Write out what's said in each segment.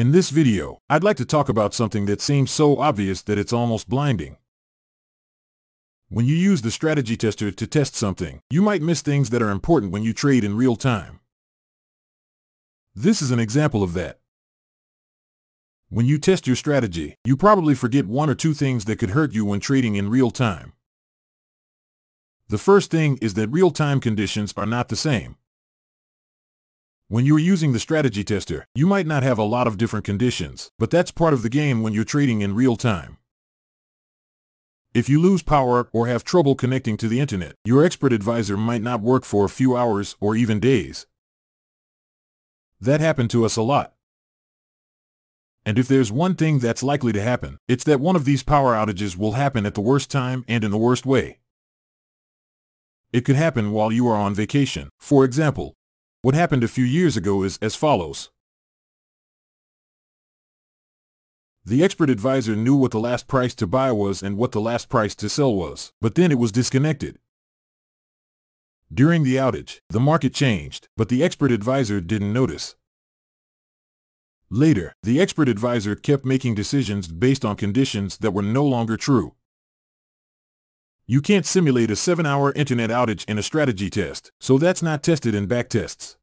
In this video, I'd like to talk about something that seems so obvious that it's almost blinding. When you use the strategy tester to test something, you might miss things that are important when you trade in real time. This is an example of that. When you test your strategy, you probably forget one or two things that could hurt you when trading in real time. The first thing is that real-time conditions are not the same. When you're using the strategy tester, you might not have a lot of different conditions, but that's part of the game when you're trading in real time. If you lose power or have trouble connecting to the internet, your expert advisor might not work for a few hours or even days. That happened to us a lot. And if there's one thing that's likely to happen, it's that one of these power outages will happen at the worst time and in the worst way. It could happen while you are on vacation. For example, what happened a few years ago is as follows. The expert advisor knew what the last price to buy was and what the last price to sell was, but then it was disconnected. During the outage, the market changed, but the expert advisor didn't notice. Later, the expert advisor kept making decisions based on conditions that were no longer true. You can't simulate a 7-hour internet outage in a strategy test, so that's not tested in backtests.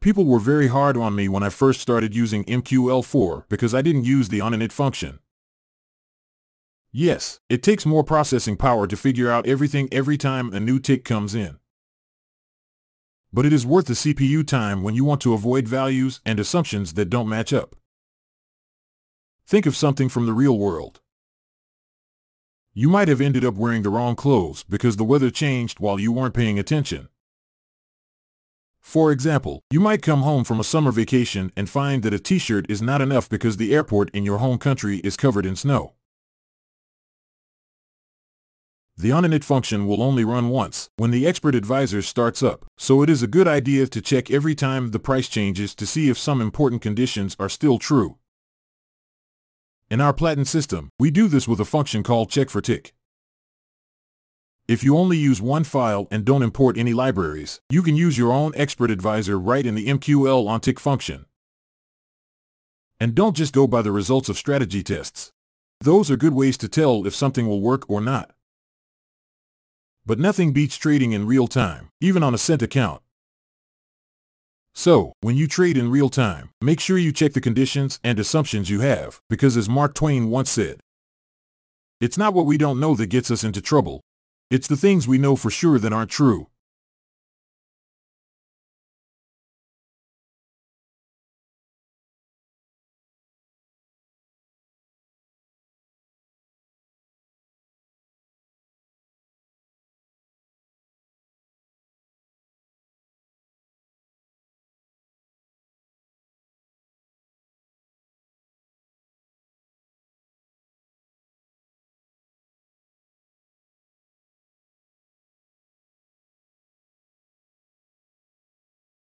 People were very hard on me when I first started using MQL4 because I didn't use the OnInit function. Yes, it takes more processing power to figure out everything every time a new tick comes in. But it is worth the CPU time when you want to avoid values and assumptions that don't match up. Think of something from the real world. You might have ended up wearing the wrong clothes because the weather changed while you weren't paying attention. For example, you might come home from a summer vacation and find that a t-shirt is not enough because the airport in your home country is covered in snow. The OnInit function will only run once, when the expert advisor starts up, so it is a good idea to check every time the price changes to see if some important conditions are still true. In our Platin system, we do this with a function called check for tick. If you only use one file and don't import any libraries, you can use your own expert advisor right in the MQL on tick function. And don't just go by the results of strategy tests. Those are good ways to tell if something will work or not. But nothing beats trading in real time, even on a cent account. So, when you trade in real time, make sure you check the conditions and assumptions you have, because as Mark Twain once said, it's not what we don't know that gets us into trouble. It's the things we know for sure that aren't true.